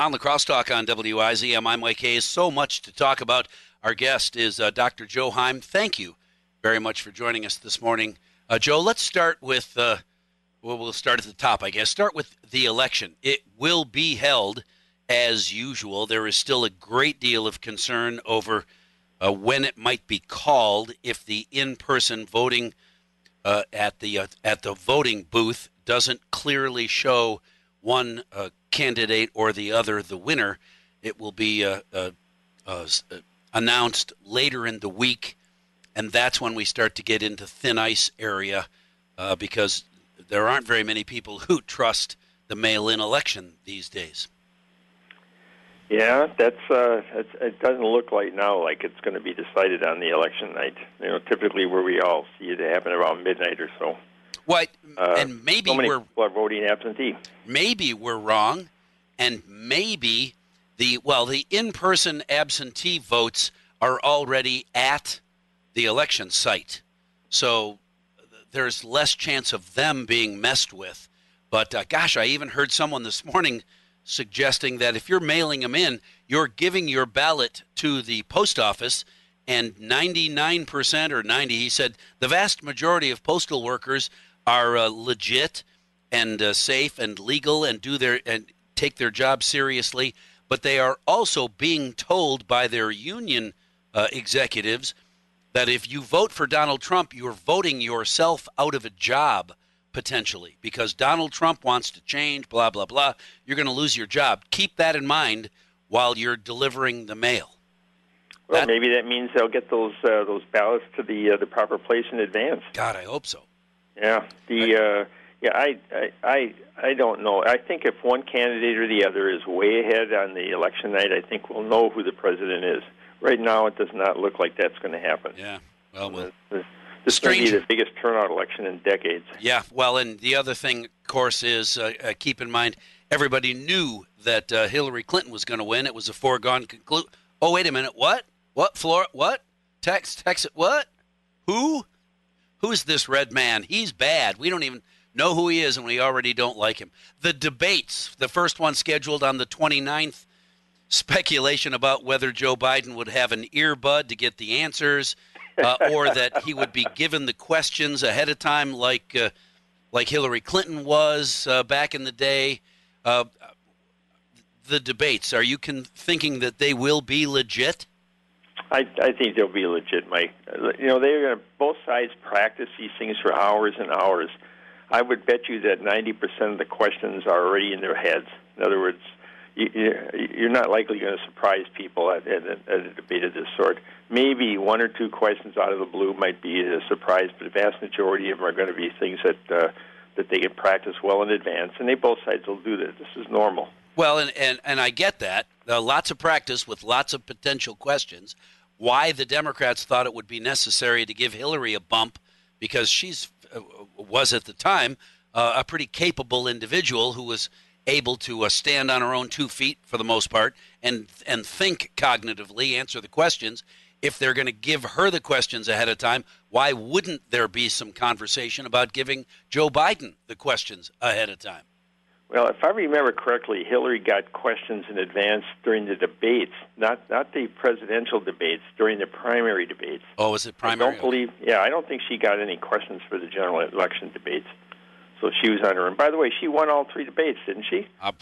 On the crosstalk on WIZM, I'm Mike Hayes. So much to talk about. Our guest is uh, Dr. Joe Heim. Thank you very much for joining us this morning. Uh, Joe, let's start with, uh, well, we'll start at the top, I guess. Start with the election. It will be held as usual. There is still a great deal of concern over uh, when it might be called if the in person voting uh, at, the, uh, at the voting booth doesn't clearly show one uh, candidate or the other the winner. It will be uh, uh, uh, uh, announced later in the week, and that's when we start to get into thin ice area because there aren't very many people who trust the mail-in election these days. Yeah, that's uh, it doesn't look like now like it's going to be decided on the election night. You know, typically where we all see it happen around midnight or so. What? Uh, and maybe so we're voting absentee. Maybe we're wrong, and maybe the well, the in-person absentee votes are already at the election site, so there's less chance of them being messed with. But uh, gosh, I even heard someone this morning suggesting that if you're mailing them in, you're giving your ballot to the post office and 99% or 90 he said the vast majority of postal workers are uh, legit and uh, safe and legal and do their and take their job seriously, but they are also being told by their union uh, executives that if you vote for Donald Trump, you're voting yourself out of a job potentially because Donald Trump wants to change, blah, blah, blah. You're going to lose your job. Keep that in mind while you're delivering the mail. Well, that, maybe that means they'll get those uh, those ballots to the uh, the proper place in advance. God, I hope so. Yeah, the uh, yeah, I, I I I don't know. I think if one candidate or the other is way ahead on the election night, I think we'll know who the president is. Right now, it does not look like that's going to happen. Yeah. Well, well. The, this is going to be the biggest turnout election in decades. Yeah. Well, and the other thing, of course, is uh, uh, keep in mind everybody knew that uh, Hillary Clinton was going to win. It was a foregone conclusion. Oh, wait a minute. What? What? Florida? What? Text? Text? What? Who? Who's this red man? He's bad. We don't even know who he is, and we already don't like him. The debates, the first one scheduled on the 29th, speculation about whether Joe Biden would have an earbud to get the answers, uh, or that he would be given the questions ahead of time, like uh, like Hillary Clinton was uh, back in the day. Uh, the debates, are you con- thinking that they will be legit? I, I think they'll be legit, Mike. You know, they're going to both sides practice these things for hours and hours. I would bet you that 90% of the questions are already in their heads. In other words, you, you're not likely going to surprise people at, at, at a debate of this sort. Maybe one or two questions out of the blue might be a surprise, but the vast majority of them are going to be things that uh, that they can practice well in advance, and they both sides will do that. This is normal. Well, and and, and I get that. Uh, lots of practice with lots of potential questions why the Democrats thought it would be necessary to give Hillary a bump because she's uh, was at the time uh, a pretty capable individual who was able to uh, stand on her own two feet for the most part and and think cognitively, answer the questions. If they're going to give her the questions ahead of time, why wouldn't there be some conversation about giving Joe Biden the questions ahead of time? Well, if I remember correctly, Hillary got questions in advance during the debates, not not the presidential debates, during the primary debates. Oh, was it primary? I don't believe. Yeah, I don't think she got any questions for the general election debates. So she was on her. And by the way, she won all three debates, didn't she? Uh,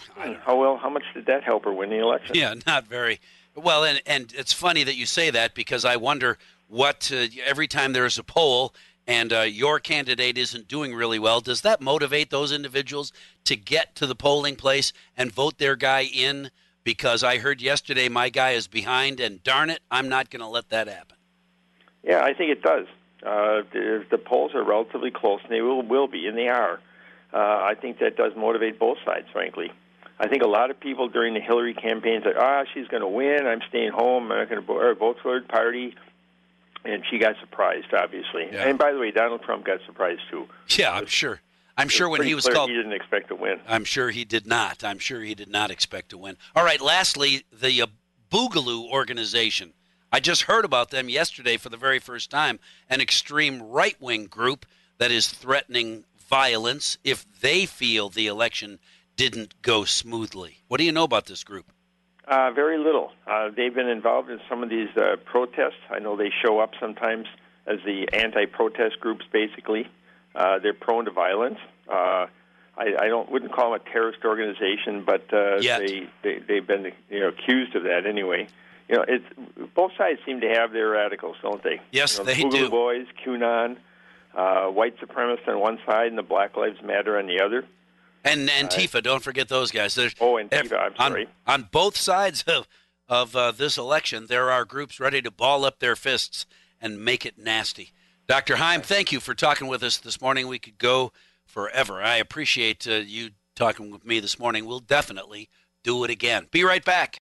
how well? How much did that help her win the election? Yeah, not very well. And and it's funny that you say that because I wonder what uh, every time there is a poll and uh, your candidate isn't doing really well, does that motivate those individuals to get to the polling place and vote their guy in? Because I heard yesterday my guy is behind, and darn it, I'm not going to let that happen. Yeah, I think it does. Uh, the, the, polls are relatively close, and they will, will be, and they are. Uh, I think that does motivate both sides, frankly. I think a lot of people during the Hillary campaign said, "Ah, she's going to win. I'm staying home. I'm not going to vote for her party." And she got surprised, obviously. Yeah. And by the way, Donald Trump got surprised too. Yeah, I'm sure. I'm sure when he was called, he didn't expect to win. I'm sure he did not. I'm sure he did not expect to win. All right. Lastly, the uh, Boogaloo organization. I just heard about them yesterday for the very first time. An extreme right-wing group that is threatening violence if they feel the election didn't go smoothly. What do you know about this group? Uh, very little. Uh, they've been involved in some of these uh, protests. I know they show up sometimes as the anti-protest groups. Basically, uh, they're prone to violence. Uh, I, I don't wouldn't call them a terrorist organization, but uh, Yet. they, they they've been you know accused of that anyway. You know, it's both sides seem to have their radicals, don't they? Yes, you know, they the Boogaloo do. Boys, QAnon, uh, white supremacists on one side, and the Black Lives Matter on the other. And Antifa, don't forget those guys. There's, Oh, Antifa, I'm on, sorry. On both sides of of uh, this election, there are groups ready to ball up their fists and make it nasty. Dr. Heim, thank you for talking with us this morning. We could go forever. I appreciate uh, you talking with me this morning. We'll definitely do it again. Be right back.